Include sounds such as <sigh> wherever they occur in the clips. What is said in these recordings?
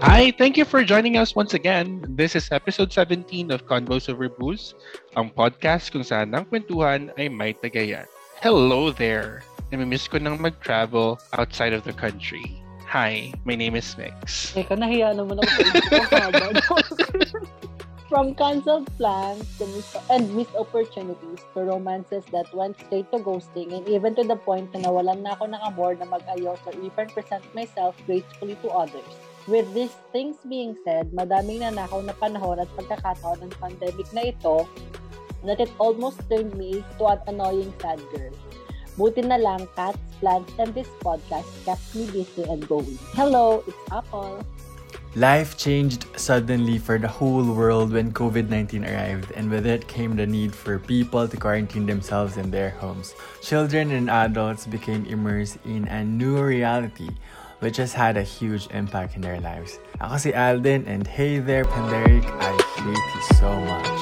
Hi, thank you for joining us once again. This is episode 17 of Convos Over Booze, ang podcast kung saan ang kwentuhan ay may tagayan. Hello there! Namimiss ko nang mag-travel outside of the country. Hi, my name is Mix. Teka, nahiya naman ako <laughs> From cancelled plans to miss- and missed opportunities to romances that went straight to ghosting and even to the point na nawalan na ako ng amor na mag-ayos or even present myself gracefully to others. With these things being said, madaming nanakaw na panahon at pagkakataon ng pandemic na ito that it almost turned me to an annoying sad girl. Buti na lang, cats, plants, and this podcast kept me busy and going. Hello, it's Apple. Life changed suddenly for the whole world when COVID 19 arrived, and with it came the need for people to quarantine themselves in their homes. Children and adults became immersed in a new reality, which has had a huge impact in their lives. Ako si Alden, and hey there, Panderic, I hate you so much.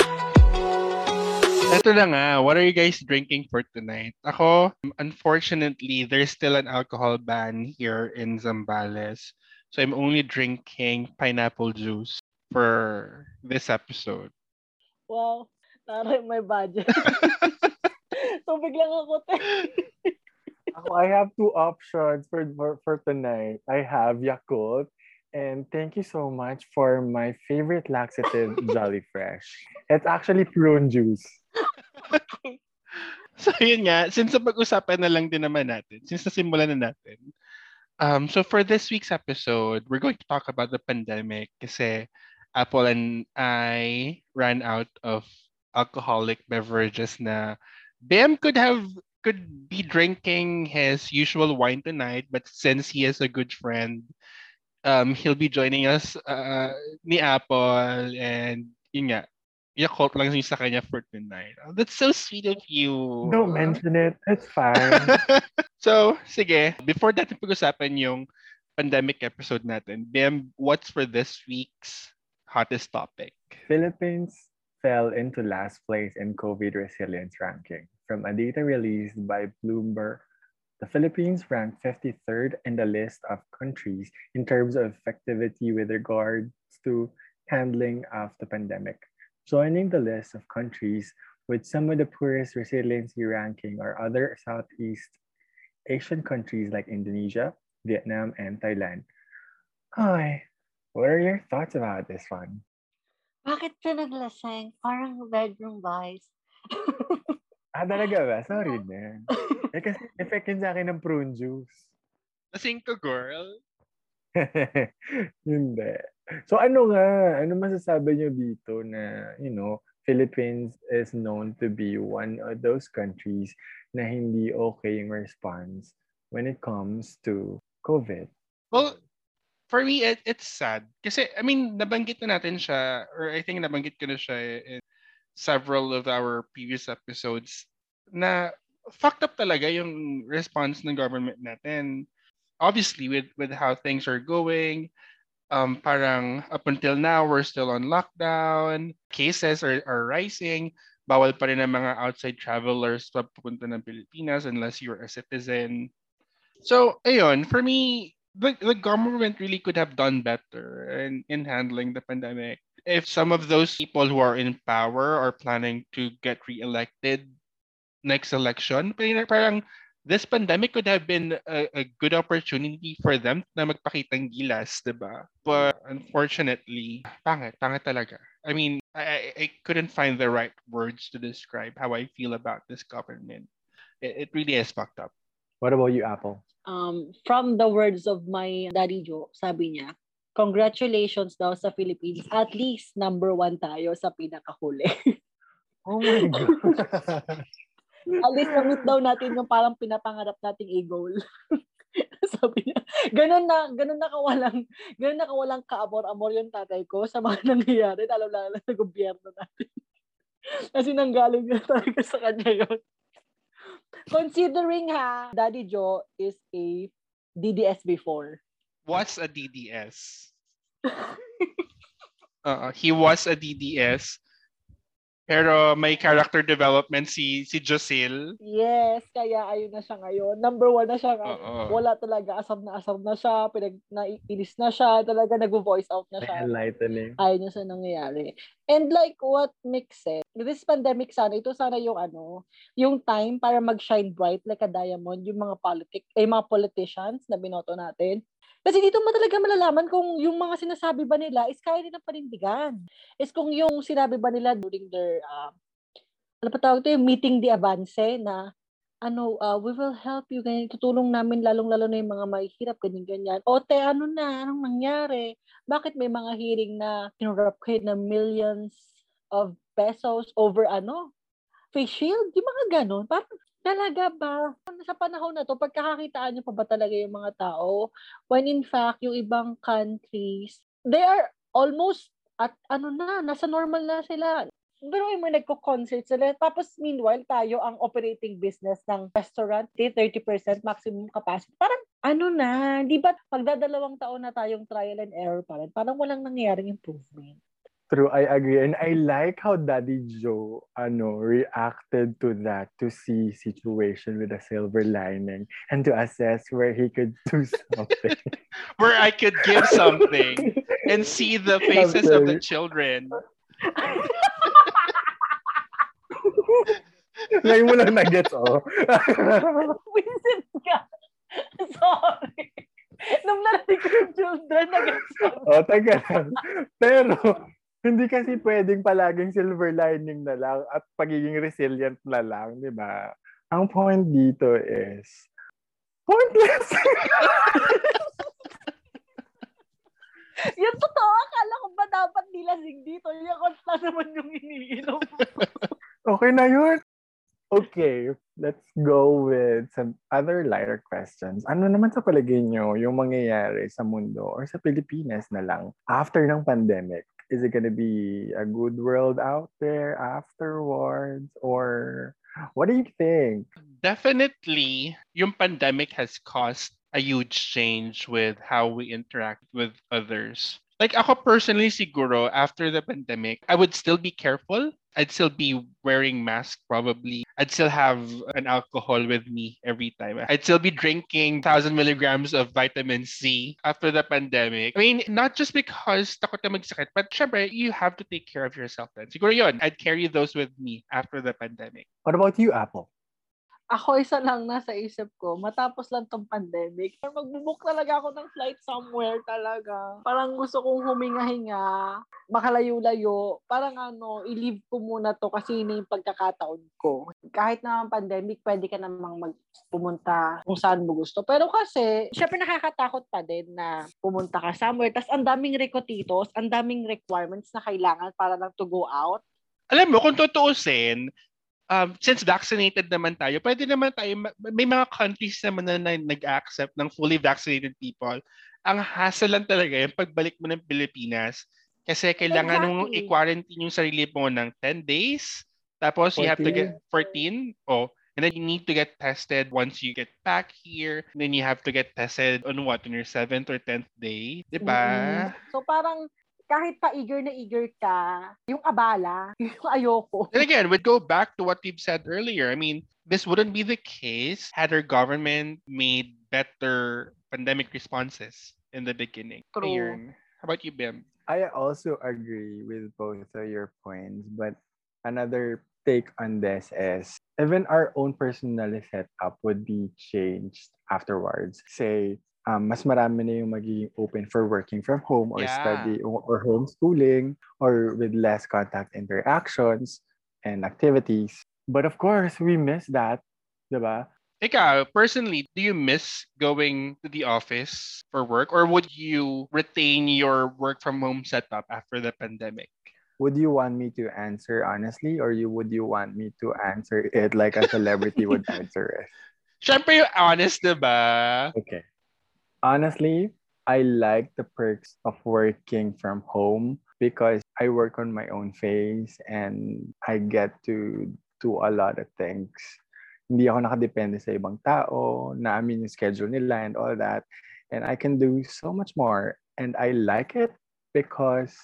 Ito na nga, what are you guys drinking for tonight? Ako, unfortunately, there's still an alcohol ban here in Zambales. So I'm only drinking pineapple juice for this episode. Wow, taray my budget. <laughs> <laughs> so biglang ako te. <laughs> Ako, I have two options for, for for tonight. I have Yakult and thank you so much for my favorite laxative <laughs> Jolly Fresh. It's actually prune juice. <laughs> so yun nga, since pag-usapan na lang din naman natin, since nasimulan na natin, um, so for this week's episode, we're going to talk about the pandemic kasi Apple and I ran out of alcoholic beverages na Bam could have could be drinking his usual wine tonight, but since he is a good friend, um, he'll be joining us uh, ni Apple and yun nga, Yakult lang yung sa kanya for tonight. Oh, that's so sweet of you. Don't mention it. It's fine. <laughs> so, sige. Before natin pag-usapan yung pandemic episode natin, Bim, what's for this week's hottest topic? Philippines fell into last place in COVID resilience ranking. From a data released by Bloomberg, the Philippines ranked 53rd in the list of countries in terms of effectivity with regards to handling of the pandemic. Joining the list of countries with some of the poorest resiliency ranking are other Southeast Asian countries like Indonesia, Vietnam, and Thailand. Hi, what are your thoughts about this one? Bakit ka? Parang bedroom vibes. <laughs> Ah, talaga ba? Sorry, man. <laughs> Eh, kasi effect yun sa akin ng prune juice. Lasing ka, girl. <laughs> Hindi. So ano nga, ano masasabi nyo dito na, you know, Philippines is known to be one of those countries na hindi okay yung response when it comes to COVID. Well, for me, it, it's sad. Kasi, I mean, nabanggit na natin siya, or I think nabanggit ko na siya in several of our previous episodes, na fucked up talaga yung response ng government natin. Obviously, with, with how things are going, um, parang up until now, we're still on lockdown. Cases are, are rising. Bawal pa rin ang mga outside travelers papunta ng Pilipinas unless you're a citizen. So, ayun, for me, the, the government really could have done better in, in handling the pandemic. If some of those people who are in power are planning to get re-elected next election, parang this pandemic could have been a, a good opportunity for them na magpakitang gilas, di ba? But unfortunately, pangit, pangit talaga. I mean, I, I couldn't find the right words to describe how I feel about this government. It, it really is fucked up. What about you, Apple? Um, from the words of my daddy Joe, sabi niya, congratulations daw sa Philippines. At least number one tayo sa pinakahuli. Oh my God. <laughs> At least na-meet daw natin yung parang pinapangarap nating a-goal. <laughs> Sabi niya, ganun na, ganun na kawalang, ganun na kawalang kaamor-amor yung tatay ko sa mga nangyayari, lalo-lalo sa gobyerno natin. <laughs> Kasi nanggaling na talaga sa kanya yun. Considering ha, Daddy Joe is a DDS before. What's a DDS? uh, he was a DDS Pero may character development si si Josil. Yes, kaya ayun na siya ngayon. Number one na siya ngayon. Oo. Wala talaga, asam na asam na siya, pinag, naiinis na siya, talaga nag-voice out na siya. Enlightening. Ayun yung sa nangyayari. And like what Mick said, this pandemic sana, ito sana yung ano, yung time para mag-shine bright like a diamond, yung mga politic, eh, mga politicians na binoto natin. Kasi dito mo talaga malalaman kung yung mga sinasabi ba nila is kaya nilang panindigan. Is kung yung sinabi ba nila during their, uh, ano pa tawag ito, yung meeting di avance na, ano, uh, we will help you, ganyan, tutulong namin lalong-lalo na yung mga mahihirap, ganyan-ganyan. O te, ano na, anong nangyari? Bakit may mga hearing na kinurap kayo ng millions of pesos over ano? Face shield? Yung mga ganon. Parang, talaga ba? Sa panahon na to, pagkakakitaan nyo pa ba talaga yung mga tao? When in fact, yung ibang countries, they are almost at ano na, nasa normal na sila. Pero mga nagko-concert sila. Tapos meanwhile, tayo ang operating business ng restaurant, 30% maximum capacity. Parang ano na, di ba pagdadalawang taon na tayong trial and error pa rin, parang walang nangyayaring improvement. True, I agree. And I like how Daddy Joe ano, reacted to that, to see situation with a silver lining and to assess where he could do <laughs> something. Where I could give something <laughs> and see the faces of the children. <laughs> Ngayon mo lang nag-gets, oh. Vincent ka. Sorry. Nung narinig ko yung children, nag-gets ko. oh, taga lang. Pero, hindi kasi pwedeng palaging silver lining na lang at pagiging resilient na lang, di ba? Ang point dito is, pointless! <laughs> Yung totoo, akala ko ba dapat nilasing dito? Yung konta naman yung iniinom. <laughs> okay na yun. Okay, let's go with some other lighter questions. Ano naman sa palagay nyo yung mangyayari sa mundo or sa Pilipinas na lang after ng pandemic? Is it gonna be a good world out there afterwards? Or what do you think? Definitely, yung pandemic has caused a huge change with how we interact with others. Like ako personally siguro after the pandemic, I would still be careful. I'd still be wearing mask probably. I'd still have an alcohol with me every time. I'd still be drinking 1000 milligrams of vitamin C after the pandemic. I mean, not just because takot na magsakit, but syempre, you have to take care of yourself then. Siguro yun, I'd carry those with me after the pandemic. What about you, Apple? Ako isa lang nasa isip ko, matapos lang tong pandemic, magbubuk talaga ako ng flight somewhere talaga. Parang gusto kong huminga-hinga, makalayo-layo. Parang ano, i-leave ko muna to kasi yun yung pagkakataon ko. Kahit na pandemic, pwede ka namang mag pumunta kung saan mo gusto. Pero kasi, syempre nakakatakot pa din na pumunta ka somewhere. Tapos ang daming rekotitos, ang daming requirements na kailangan para lang to go out. Alam mo, kung tutuusin, um, since vaccinated naman tayo, pwede naman tayo, may mga countries naman na, na nag-accept ng fully vaccinated people. Ang hassle lang talaga yung pagbalik mo ng Pilipinas kasi kailangan Exactly. nung i-quarantine yung sarili mo ng 10 days. Tapos you have to get 14. Oh, and then you need to get tested once you get back here. And then you have to get tested on what, on your 7th or 10th day. Di ba? Mm. So parang kahit pa eager na eager ka, yung abala, <laughs> yung ayoko. And again, we'd go back to what we've said earlier. I mean, this wouldn't be the case had our government made better pandemic responses in the beginning. True. Ayun. How about you, Bim? I also agree with both of your points, but another take on this is even our own personal setup would be changed afterwards. Say, um, mas marami na yung magiging open for working from home or Yeah. study or, homeschooling or with less contact interactions and activities. But of course, we miss that, diba? Ikaw, personally, do you miss going to the office for work or would you retain your work from home setup after the pandemic? Would you want me to answer honestly or you would you want me to answer it like a celebrity would <laughs> answer it? Siyempre yung honest, diba? Okay. Honestly, I like the perks of working from home because I work on my own face and I get to do a lot of things. Hindi ako nakadepende sa ibang tao, naamin yung schedule nila and all that. And I can do so much more. And I like it because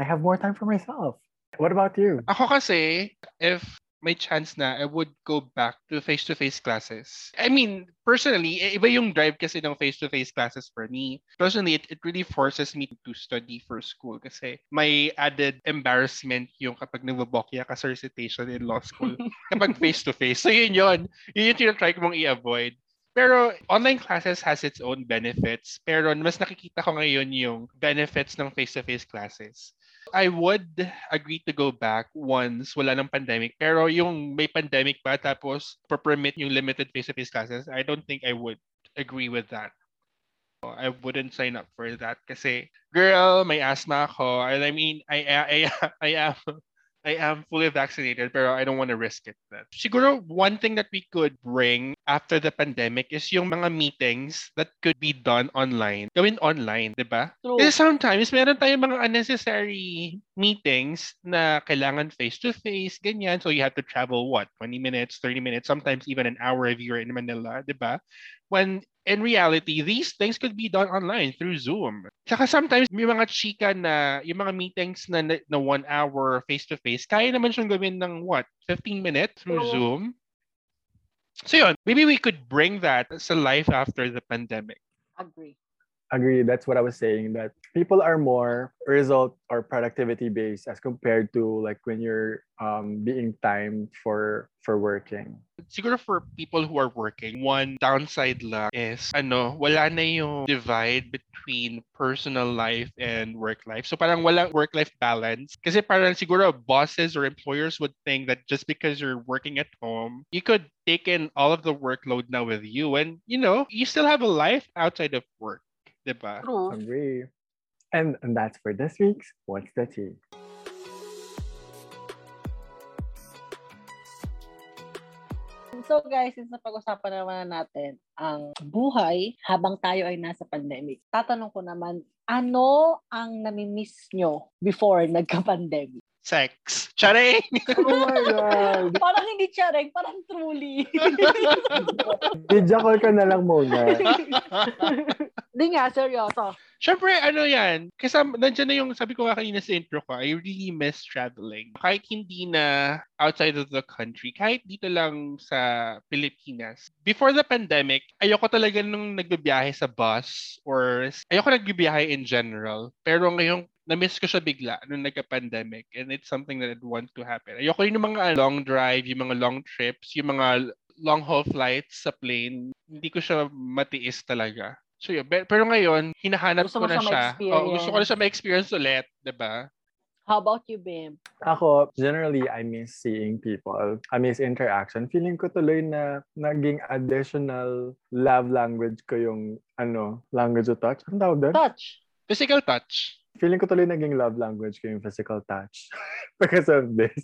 I have more time for myself. What about you? Ako kasi, if may chance na, I would go back to face-to-face classes. I mean, personally, iba yung drive kasi ng face-to-face classes for me. Personally, it, it really forces me to study for school kasi may added embarrassment yung kapag nagbabokya ka sa recitation in law school <laughs> kapag face-to-face. So yun yun. Yun yung tinatry ko mong i-avoid. Pero online classes has its own benefits. Pero mas nakikita ko ngayon yung benefits ng face-to-face classes. I would agree to go back once wala ng pandemic. Pero yung may pandemic pa tapos per-permit yung limited face-to-face classes, I don't think I would agree with that. I wouldn't sign up for that kasi girl, may asthma ako. And I mean, I I I <laughs> am I am fully vaccinated pero I don't want to risk it. Siguro one thing that we could bring after the pandemic is yung mga meetings that could be done online. Gawin online, 'di ba? Kasi sometimes meron tayong mga unnecessary meetings na kailangan face-to-face, ganyan. So you have to travel, what, 20 minutes, 30 minutes, sometimes even an hour if you're in Manila, di ba? When in reality, these things could be done online through Zoom. Tsaka sometimes may mga chika na, yung mga meetings na, na one hour face-to-face, kaya naman siyang gawin ng what, 15 minutes through Oo. Zoom? So yun, maybe we could bring that sa life after the pandemic. Agree. Agree. That's what I was saying. That people are more result or productivity based as compared to like when you're um, being timed for for working. siguro for people who are working, one downside lang is ano, wala na yung divide between personal life and work life. So parang walang work-life balance. Kasi parang siguro bosses or employers would think that just because you're working at home, you could take in all of the workload now with you and you know, you still have a life outside of work. Diba? True. Agree. And, and that's for this week's What's the Tea? So guys, since napag-usapan naman na natin ang buhay habang tayo ay nasa pandemic, tatanong ko naman, ano ang namimiss nyo before nagka-pandemic? Sex. Charing! <laughs> Oh my God! parang hindi chareng, parang truly. Video call ka na lang muna. Hindi nga, seryoso. Siyempre, ano yan, kasi nandiyan na yung, sabi ko nga kanina sa intro ko, I really miss traveling. Kahit hindi na outside of the country, kahit dito lang sa Pilipinas. Before the pandemic, ayoko talaga nung nagbibiyahe sa bus or ayoko nagbibiyahe in general. Pero ngayon, na-miss ko siya bigla nung nagka-pandemic and it's something that I'd want to happen. Ayoko yung mga long drive, yung mga long trips, yung mga long haul flights sa plane. Hindi ko siya matiis talaga. So yun, pe- pero ngayon, hinahanap Gusto ko na siya. Oh, gusto ko na siya ma-experience ulit, 'di ba? How about you, Bim? Ako, generally, I miss seeing people. I miss interaction. Feeling ko tuloy na naging additional love language ko yung, ano, language of touch. Ang tawag doon? Touch. Physical touch. Feeling ko tuloy naging love language ko yung physical touch. <laughs> because of this.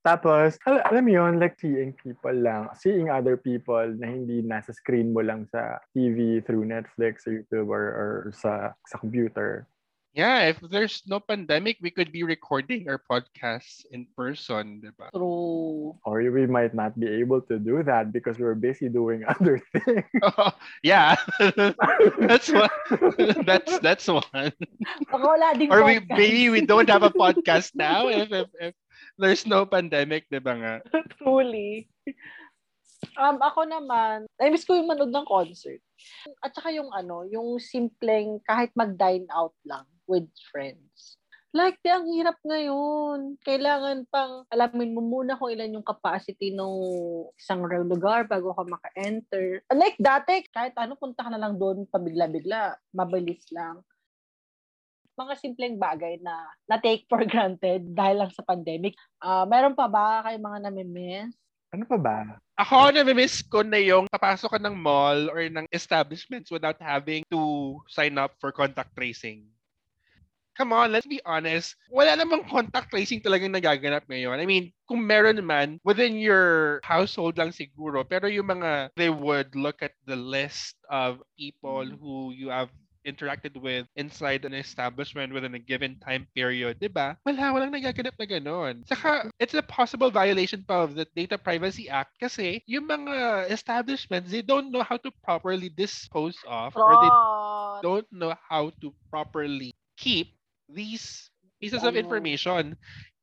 Tapos, al- alam mo yun, like seeing people lang, seeing other people na hindi nasa screen mo lang sa TV, through Netflix, or YouTube, or, or sa, sa computer. Yeah, if there's no pandemic, we could be recording our podcasts in person, 'di ba? True. Or we might not be able to do that because we're busy doing <laughs> other things. <laughs> yeah. <laughs> that's one. that's that's one. Or we maybe we don't have a podcast now if if, if there's no pandemic, 'di ba nga? <laughs> Truly. Um, ako naman, na-miss ko yung manood ng concert. At saka yung ano, yung simpleng kahit mag-dine out lang with friends. Like, di, ang hirap ngayon. Kailangan pang alamin mo muna kung ilan yung capacity ng isang lugar bago ka maka-enter. Like dati, kahit ano, punta ka na lang doon pabigla-bigla. Mabilis lang. Mga simpleng bagay na na-take for granted dahil lang sa pandemic. Ah, meron pa ba kayo mga namimiss? Ano pa ba? Ako, nami-miss ko na yung papasok ka ng mall or ng establishments without having to sign up for contact tracing. Come on, let's be honest. Wala namang contact tracing talagang nagaganap ngayon. I mean, kung meron man, within your household lang siguro. Pero yung mga, they would look at the list of people who you have interacted with inside an establishment within a given time period, di ba? Wala, walang nagaganap na ganon. Saka, it's a possible violation pa of the Data Privacy Act kasi yung mga establishments, they don't know how to properly dispose of or they don't know how to properly keep these pieces of information.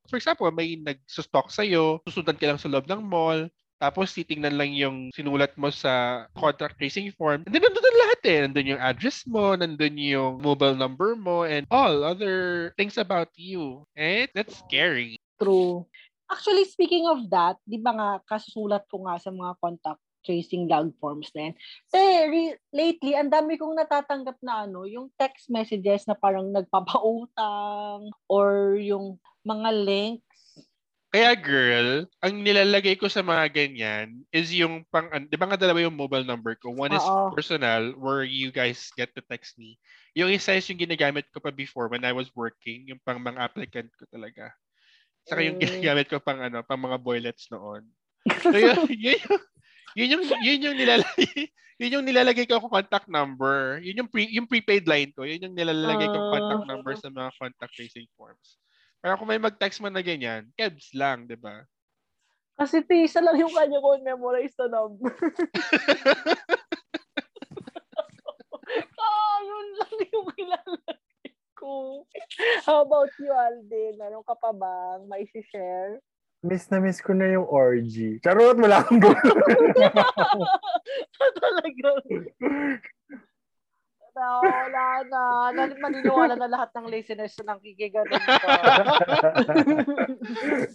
For example, may nagsustok sa'yo, susundan ka lang sa loob ng mall, tapos titingnan lang yung sinulat mo sa contract tracing form. And then nandun na lahat eh. Nandun yung address mo, nandun yung mobile number mo, and all other things about you. Eh, that's scary. True. Actually, speaking of that, di ba nga, kasusulat ko nga sa mga contact tracing log forms na yan. Pero re- lately, ang dami kong natatanggap na ano, yung text messages na parang nagpapautang or yung mga links. Kaya girl, ang nilalagay ko sa mga ganyan is yung pang, an- di ba nga dalawa yung mobile number ko? One is Oo. personal where you guys get to text me. Yung isa is yung ginagamit ko pa before when I was working, yung pang mga applicant ko talaga. Saka yung Mm. ginagamit ko pang ano, pang mga boylets noon. So <laughs> yun, yun, yung, yun yung yun yung nilalagay <laughs> yun yung nilalagay ko ako contact number. Yun yung pre, yung prepaid line ko. Yun yung nilalagay ko contact Ah. number sa mga contact tracing forms. Para kung may mag-text man na ganyan, kebs lang, 'di ba? Kasi pisa lang yung kanya ko memorize na number. <laughs> ah, yun lang yung ilalagay ko. How about you, Alden? Meron ka pa bang may share? Miss na miss ko na yung orgy. Charot, wala akong <laughs> ganun. <laughs> Talaga. Na, wala na. Maniniwala na lahat ng listeners na nakikiganon ko. <laughs>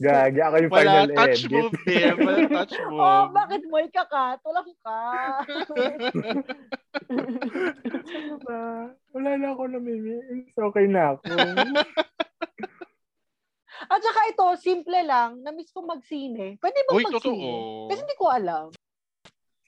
Gagi, ako yung Wala final touch edit. move din. Wala touch <laughs> move. oh, bakit mo ikakat? Walang ka. <laughs> Wala na ako namimiss. Okay na ako. At saka ito, simple lang. Na-miss ko magsine. Pwede ba Uy, magsine? totoo. Kasi hindi ko alam.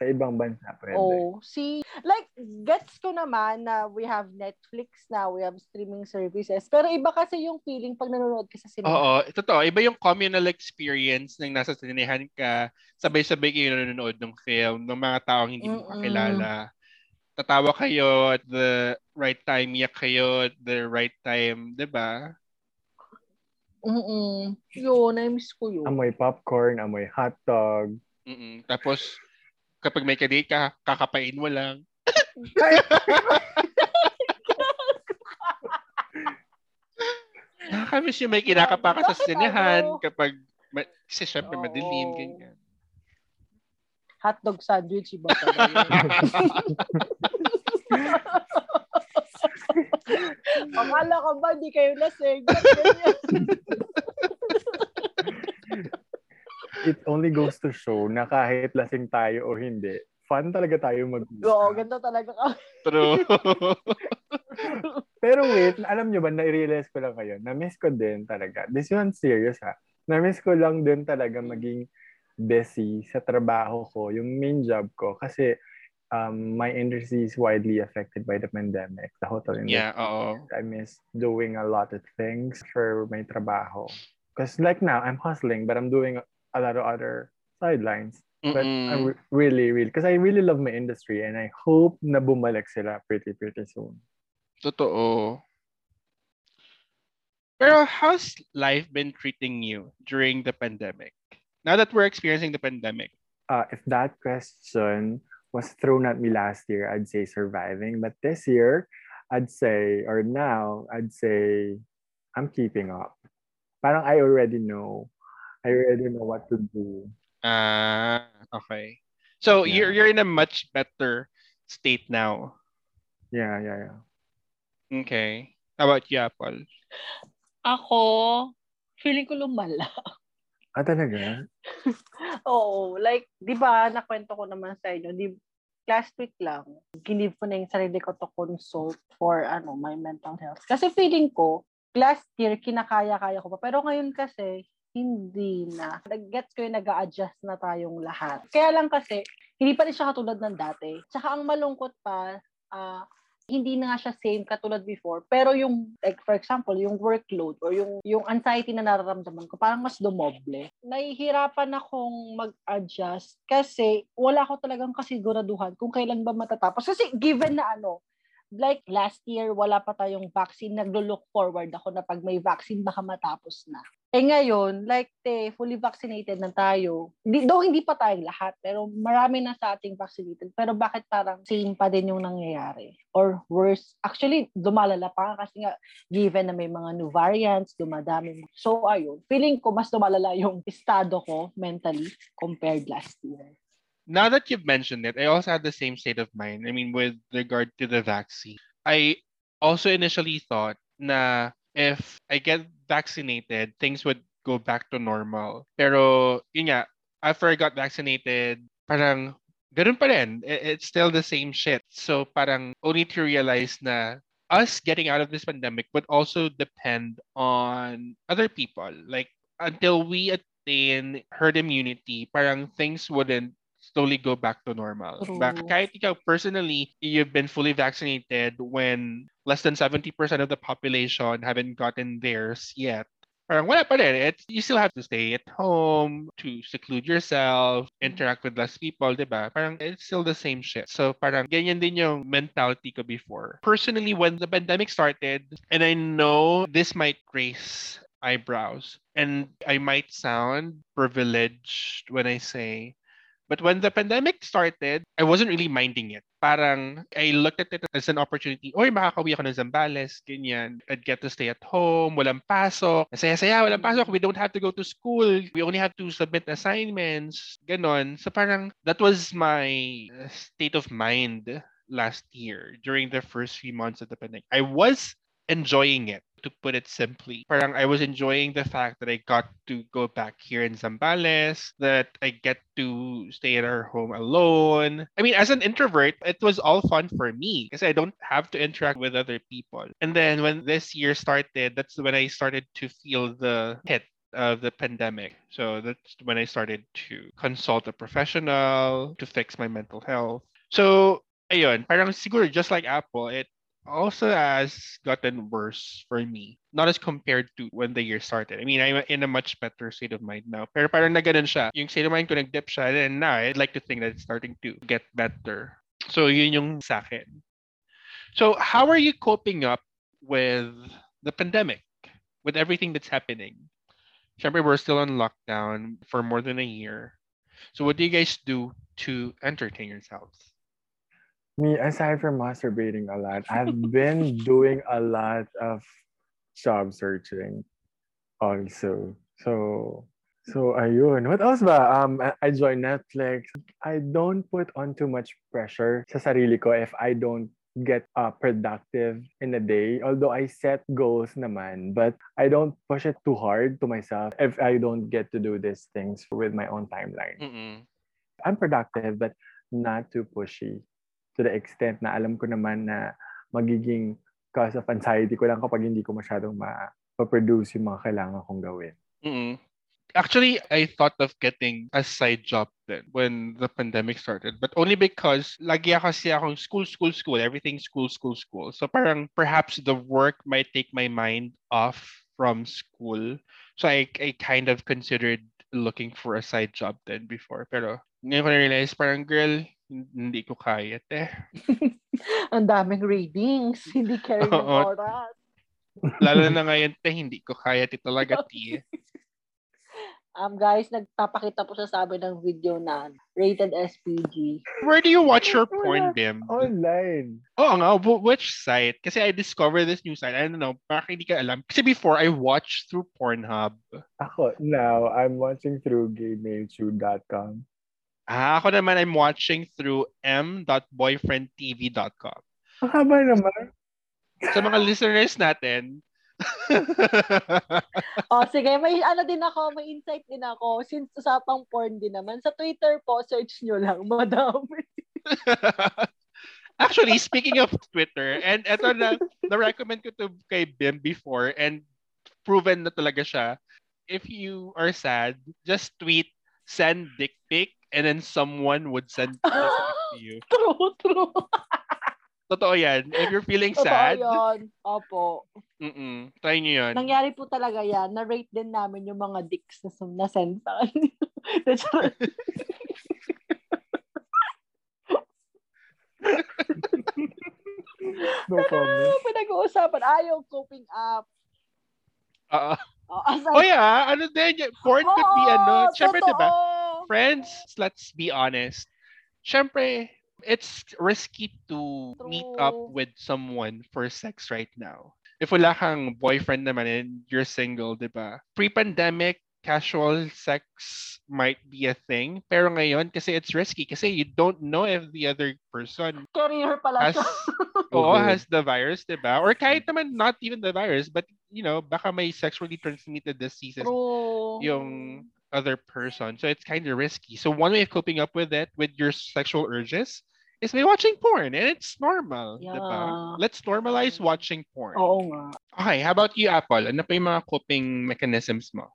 Sa ibang bansa, pwede. Oh, see, like, gets ko naman na we have Netflix na, we have streaming services. Pero iba kasi yung feeling pag nanonood ka sa cinema. Oo, totoo. Iba yung communal experience ng nasa sinihan ka, sabay-sabay kayo nanonood ng film, ng mga taong hindi mo kakilala. Tatawa kayo at the right time, iyak kayo at the right time, di ba? Mm-mm. Yun, na-miss ko yun. Amoy popcorn, amoy hotdog. Mm-mm. Tapos, kapag may kadate ka, kakapain mo lang. Nakakamiss yung may kinakapa ka sa ano? kapag, ma- kasi syempre Oo. madilim, ganyan. Hotdog sandwich, iba pala <laughs> yun. Akala ko ba, di kayo lasing. Ganyan? <laughs> It only goes to show na kahit lasing tayo o hindi, fun talaga tayo mag Oo, ganito talaga kami. True. <laughs> Pero wait, alam nyo ba, na-realize ko lang kayo, na-miss ko din talaga. This one serious ha. Na-miss ko lang din talaga maging busy sa trabaho ko, yung main job ko. Kasi um, my industry is widely affected by the pandemic, the hotel industry. yeah, oo. I miss doing a lot of things for my trabaho. Because like now, I'm hustling, but I'm doing a lot of other sidelines. But Mm-mm. I'm re- really, really, because I really love my industry and I hope na bumalik sila pretty, pretty soon. Totoo. Pero how's life been treating you during the pandemic? Now that we're experiencing the pandemic. Uh, if that question was thrown at me last year, I'd say surviving. But this year, I'd say, or now, I'd say I'm keeping up. Parang I already know. I already know what to do. Ah, okay. So Yeah. you're you're in a much better state now. Yeah, yeah, yeah. Okay. How about you, Apple? Ako, feeling ko lumala. Ah, talaga? <laughs> Oo, like, di ba, nakwento ko naman sa inyo, di, last week lang, ginive ko na yung sarili ko to consult for, ano, my mental health. Kasi feeling ko, last year, kinakaya-kaya ko pa. Pero ngayon kasi, hindi na. Nag-gets ko yung nag adjust na tayong lahat. Kaya lang kasi, hindi pa rin siya katulad ng dati. Tsaka ang malungkot pa, ah, hindi na nga siya same katulad before. Pero yung, like for example, yung workload or yung, yung anxiety na nararamdaman ko, parang mas dumoble. Nahihirapan akong mag-adjust kasi wala ko talagang kasiguraduhan kung kailan ba matatapos. Kasi given na ano, like last year, wala pa tayong vaccine, naglo-look forward ako na pag may vaccine, baka matapos na. Eh ngayon, like te, fully vaccinated na tayo. Hindi, though hindi pa tayong lahat, pero marami na sa ating vaccinated. Pero bakit parang same pa din yung nangyayari? Or worse, actually, dumalala pa kasi nga, given na may mga new variants, dumadami. So ayun, feeling ko mas dumalala yung estado ko mentally compared last year. Now that you've mentioned it, I also had the same state of mind. I mean, with regard to the vaccine. I also initially thought na if I get vaccinated, things would go back to normal. Pero, yun nga, after I got vaccinated, parang ganun pa rin. It's still the same shit. So parang only to realize na us getting out of this pandemic would also depend on other people. Like, until we attain herd immunity, parang things wouldn't slowly go back to normal. True. Back, kahit ikaw personally, you've been fully vaccinated when less than 70% of the population haven't gotten theirs yet. Parang wala pa rin. It's, you still have to stay at home, to seclude yourself, mm-hmm. interact with less people, di ba? Parang it's still the same shit. So parang ganyan din yung mentality ko before. Personally, when the pandemic started, and I know this might raise eyebrows, and I might sound privileged when I say But when the pandemic started, I wasn't really minding it. Parang I looked at it as an opportunity. Oy, makakawi ako ng Zambales, ganyan. I'd get to stay at home, walang pasok. Saya-saya, walang pasok. We don't have to go to school. We only have to submit assignments. Ganon. So parang that was my state of mind last year during the first few months of the pandemic. I was enjoying it to put it simply. Parang I was enjoying the fact that I got to go back here in Zambales, that I get to stay in our home alone. I mean, as an introvert, it was all fun for me because I don't have to interact with other people. And then when this year started, that's when I started to feel the hit of the pandemic. So that's when I started to consult a professional to fix my mental health. So ayun, parang siguro just like Apple, it also has gotten worse for me. Not as compared to when the year started. I mean, I'm in a much better state of mind now. Pero parang na siya. Yung state of mind ko nag-dip siya. And now, I'd like to think that it's starting to get better. So, yun yung sa akin. So, how are you coping up with the pandemic? With everything that's happening? Siyempre, we're still on lockdown for more than a year. So, what do you guys do to entertain yourselves? Me, aside from masturbating a lot, I've been doing a lot of job searching also. So, so ayun. What else ba? Um, I- joined Netflix. I don't put on too much pressure sa sarili ko if I don't get uh, productive in a day. Although I set goals naman, but I don't push it too hard to myself if I don't get to do these things with my own timeline. Mm-mm. I'm productive but not too pushy to the extent na alam ko naman na magiging cause of anxiety ko lang kapag hindi ko masyadong ma-produce yung mga kailangan kong gawin. Mm-mm. Actually, I thought of getting a side job then when the pandemic started, but only because lagi kasi akong school, school, school, everything school, school, school. So parang perhaps the work might take my mind off from school. So I, I kind of considered looking for a side job then before. Pero ngayon ko na-realize parang girl, hindi ko kaya te. <laughs> Ang daming readings. <laughs> Hindi carry ng oras. Lalo na ngayon te, hindi ko kaya te talaga te. <laughs> Um, guys, nagpapakita po sa amin ng video na rated SPG. Where do you watch your porn, Bim? Online. Oo nga, wh- which site? Kasi I discovered this new site. I don't know, baka hindi ka alam. Kasi before, I watched through Pornhub. Ako, now, I'm watching through gaymailchew.com. Ah, ako naman, I'm watching through m.boyfriendtv.com. Ang haba naman. Sa mga listeners natin, <laughs> O, sige, may ano din ako, may insight din ako. Since usapang porn din naman, sa Twitter po, search nyo lang, <laughs> madami. <laughs> Actually, speaking of Twitter, and eto na, na-recommend ko to kay Bim before, and proven na talaga siya. If you are sad, just tweet, send dick pic, and then someone would send <laughs> to you. True, true. Totoo yan. If you're feeling Totoo sad, yun. Opo. mm try nyo yun. Nangyari po talaga yan. Na-rate din namin yung mga dicks na, sum- na send sa <laughs> right. <laughs> No comment. Pinag-uusapan. Ayaw coping up. Oo. Oh, Oh yeah, ano din, porn could be ano. Siyempre, di ba? Friends, let's be honest. Siyempre, it's risky to meet up True. with someone for sex right now. If wala kang boyfriend naman and you're single, di ba? Pre-pandemic, casual sex might be a thing. Pero ngayon, kasi it's risky. Kasi you don't know if the other person Carrier pala has, siya. <laughs> oo, Okay. has the virus, di ba? Or kahit naman not even the virus, but, you know, baka may sexually transmitted diseases True. yung other person. So it's kind of risky. So one way of coping up with it, with your sexual urges, is by watching porn. And it's normal? Yeah. Let's normalize watching porn. Oo nga. Okay, how about you, Apple? Ano pa yung mga coping mechanisms mo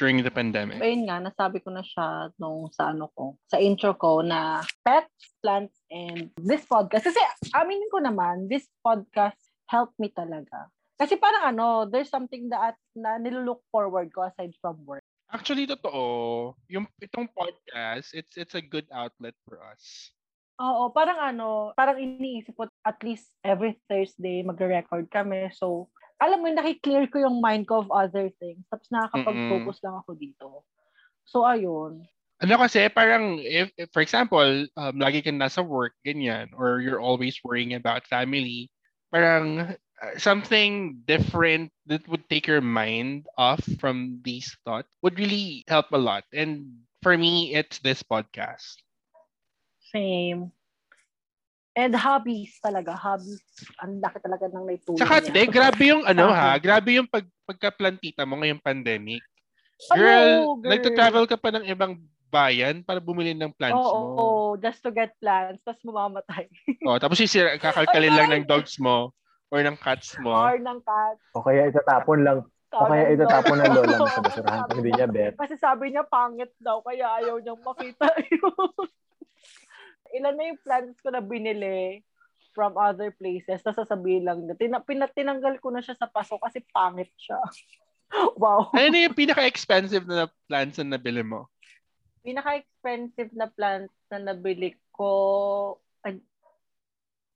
during the pandemic? Ayun nga, nasabi ko na siya nung sa ano ko, sa intro ko na pets, plants, and this podcast. Kasi aminin ko naman, this podcast helped me talaga. Kasi parang ano, there's something that na nilulook forward ko aside from work. Actually, totoo. Yung itong podcast, it's it's a good outlet for us. Oo, parang ano, parang iniisip ko at least every Thursday magre-record kami. So, alam mo, nakiklear ko yung mind ko of other things. Tapos nakakapag-focus lang ako dito. So, ayun. Ano kasi, parang, if, if for example, um, lagi kang nasa work, ganyan, or you're always worrying about family, parang something different that would take your mind off from these thoughts would really help a lot. And for me, it's this podcast. Same. And hobbies talaga. Hobbies. Ang laki talaga ng naitulong Tsaka, niya. te, grabe yung ano ha, grabe yung pag, pagka-plantita mo ngayong pandemic. Girl, girl? nagta-travel ka pa ng ibang bayan para bumili ng plants Oo, mo. oo, just to get plants. Tapos mamamatay. Oh, tapos sisira, <laughs> kakalkalin lang ng dogs mo or ng cats mo. Or ng cat. O kaya itatapon lang. O or kaya itatapon ng lola mo sa <laughs> basurahan pag hindi niya bet. Kasi sabi niya pangit daw, kaya ayaw niyang makita <laughs> yun. Ilan na yung plants ko na binili from other places, tapos sasabihin lang na, tina, pina- tinanggal ko na siya sa paso kasi pangit siya. <laughs> wow. Ano na yung pinaka-expensive na plants na nabili mo? Pinaka-expensive na plants na nabili ko, ay,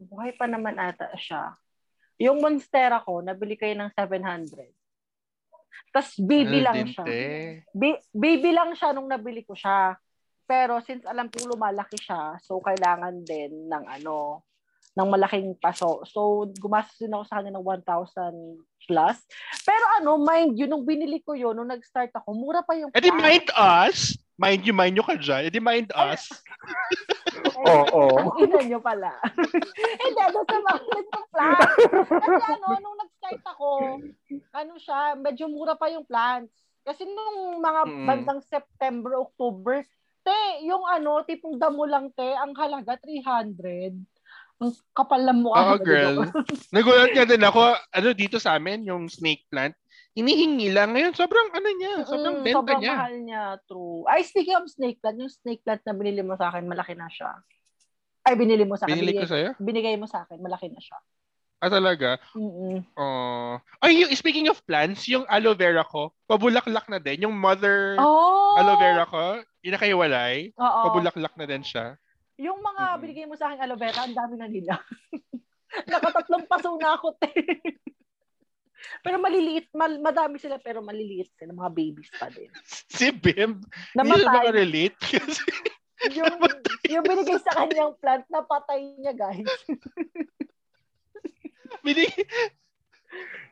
buhay pa naman ata siya. Yung Monstera ko, nabili kayo ng 700. Tapos baby Ano lang siya. Ba- baby lang siya nung nabili ko siya. Pero since alam kong lumalaki siya, so kailangan din ng ano, ng malaking paso. So gumastos din ako sa kanya ng 1,000 plus. Pero ano, mind you, nung binili ko yun, nung nag-start ako, mura pa yung Eh mind us. Mind you, mind you ka dyan. Eh di mind us. <laughs> Oo. Ang ina nyo pala. <laughs> Hindi, doon sa mga nagpa-plant. Kasi ano, nung nag-start ako, ano siya, medyo mura pa yung plants. Kasi nung mga Mm. bandang September, October, te, yung ano, tipong damo lang te, ang halaga 300. Ang kapal ng mukha. Oo, girl. Nagulat nga din ako, ano dito sa amin, yung snake plant, hinihingi lang. Ngayon, sobrang ano niya, sobrang Mm, benta sobrang niya. mahal niya, true. Ay, speaking of snake plant, yung snake plant na binili mo sa akin, malaki na siya. Ay, binili mo sa akin. Binili ko sa'yo? binigay mo sa akin, malaki na siya. Ah, talaga? Mm-mm. Oh. Ay, yung, speaking of plants, yung aloe vera ko, pabulaklak na din. Yung mother Oh! aloe vera ko, inakaiwalay, Oo. pabulaklak na din siya. Yung mga Mm-mm. binigay mo sa akin aloe vera, ang dami na nila. <laughs> Nakatatlong paso na ako, te. <laughs> pero maliliit, mal, madami sila pero maliliit sila, mga babies pa din. <laughs> Si Bim, hindi siya Namatay. makarelate. Kasi, <laughs> yung, yung binigay sa kanyang plant, napatay niya, guys. <laughs> binig-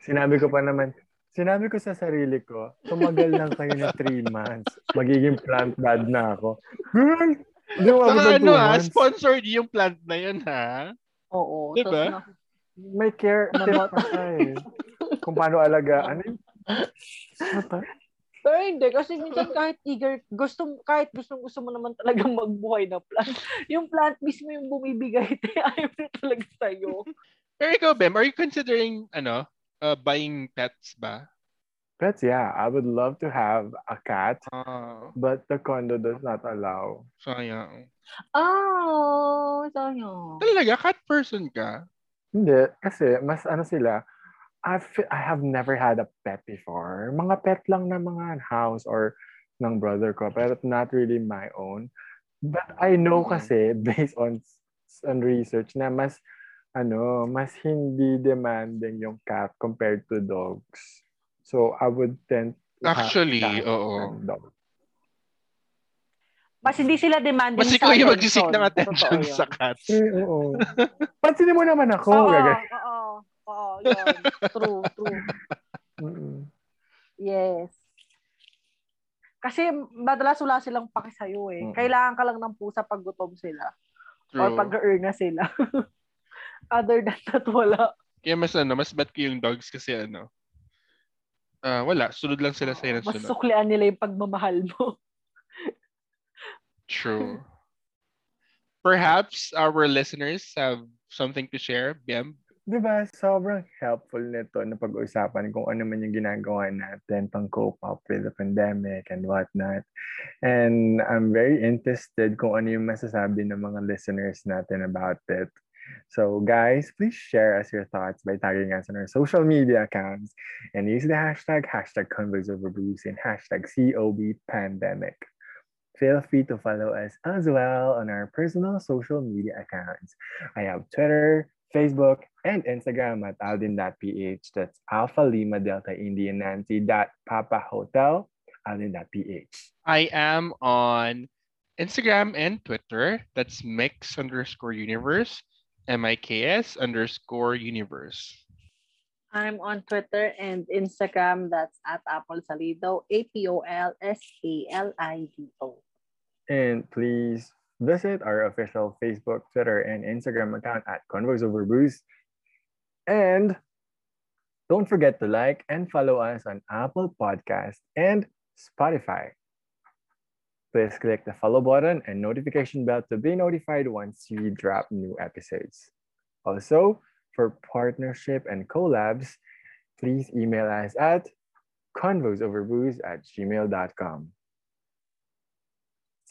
Sinabi ko pa naman, sinabi ko sa sarili ko, tumagal lang kayo na 3 months. Magiging plant dad na ako. Girl! Hindi Saka ano 2 ha, months. sponsored yung plant na yun ha. Oo. Diba? na- May care eh. Kung paano alagaan. Ano Pero hindi, kasi minsan kahit eager, gusto, kahit gusto, gusto mo naman talaga magbuhay na plant. Yung plant mismo yung bumibigay, <laughs> ayaw na talaga sa'yo. Pero ikaw, Bem, are you considering, ano, uh, buying pets ba? Pets, yeah. I would love to have a cat, Ah, but the condo does not allow. sayang. Oh, sayang. Talaga, cat person ka? Hindi, kasi mas ano sila, I, fe- I have never had a pet before. Mga pet lang na mga house or ng brother ko, pero not really my own. But I know Mhm. kasi, <laughs> based on, on research, na mas, ano, mas hindi demanding yung cat compared to dogs. So I would tend to Actually, oo. dog. Mas hindi sila demanding Mas sa ikaw yung magsisik ng attention Totoo sa cats. Eh, oo. Pansinin mo naman ako. Oo, Gaga- oo, oo, yun. True, true. <laughs> Mm-mm. Yes. Kasi madalas wala silang paki sa'yo eh. Mm. Kailangan ka lang ng pusa pag gutom sila. True. Or pag na sila. <laughs> Other than that, wala. Kaya mas ano, mas bet ko yung dogs kasi ano, ah wala, sunod lang sila sa'yo ng Mas sunod. suklian nila yung pagmamahal mo. <laughs> True. Perhaps our listeners have something to share, Biem. Di ba, sobrang helpful nito na pag-usapan kung ano man yung ginagawa natin pang cope up with the pandemic and whatnot. And I'm very interested kung ano yung masasabi ng mga listeners natin about it. So guys, please share us your thoughts by tagging us on our social media accounts and use the hashtag hashtag Converse Over Booze and hashtag COB Pandemic. Feel free to follow us as well on our personal social media accounts. I have Twitter, Facebook, and Instagram at aldin.ph. That's Alpha Lima Delta Indian Nancy dot Papa Hotel aldin.ph. I am on Instagram and Twitter. That's mix underscore universe, M-I-K-S underscore universe. I'm on Twitter and Instagram. That's at Apple Salido. A-P-O-L-S-A-L-I-D-O. And please visit our official Facebook, Twitter, and Instagram account at Convoys Over Booze. And don't forget to like and follow us on Apple Podcast and Spotify. Please click the follow button and notification bell to be notified once we drop new episodes. Also, for partnership and collabs, please email us at convosoverbooze at gmail.com.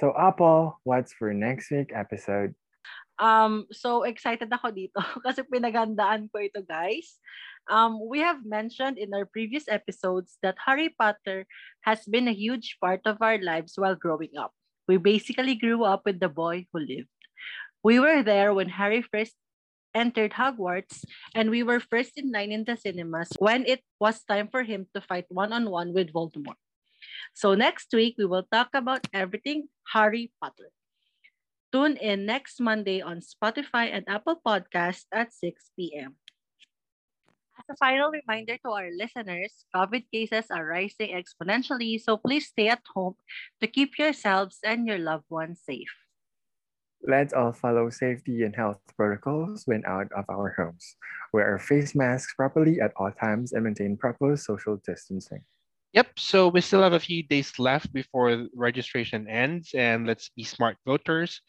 So, Apple, what's for next week episode? Um, so excited ako dito <laughs> kasi pinagandaan ko ito, guys. Um, we have mentioned in our previous episodes that Harry Potter has been a huge part of our lives while growing up. We basically grew up with the boy who lived. We were there when Harry first entered Hogwarts, and we were first in line in the cinemas when it was time for him to fight one-on-one with Voldemort. So next week, we will talk about everything Harry Potter. Tune in next Monday on Spotify and Apple Podcast at 6 p.m. As a final reminder to our listeners, COVID cases are rising exponentially, so please stay at home to keep yourselves and your loved ones safe. Let's all follow safety and health protocols when out of our homes. Wear our face masks properly at all times and maintain proper social distancing. Yep, so we still have a few days left before registration ends, and let's be smart voters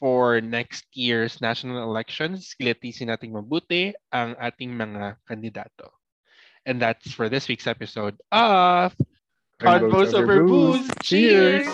for next year's national elections. Kilatisin nating mabuti ang ating mga kandidato. And that's for this week's episode of Over Booze. Cheers!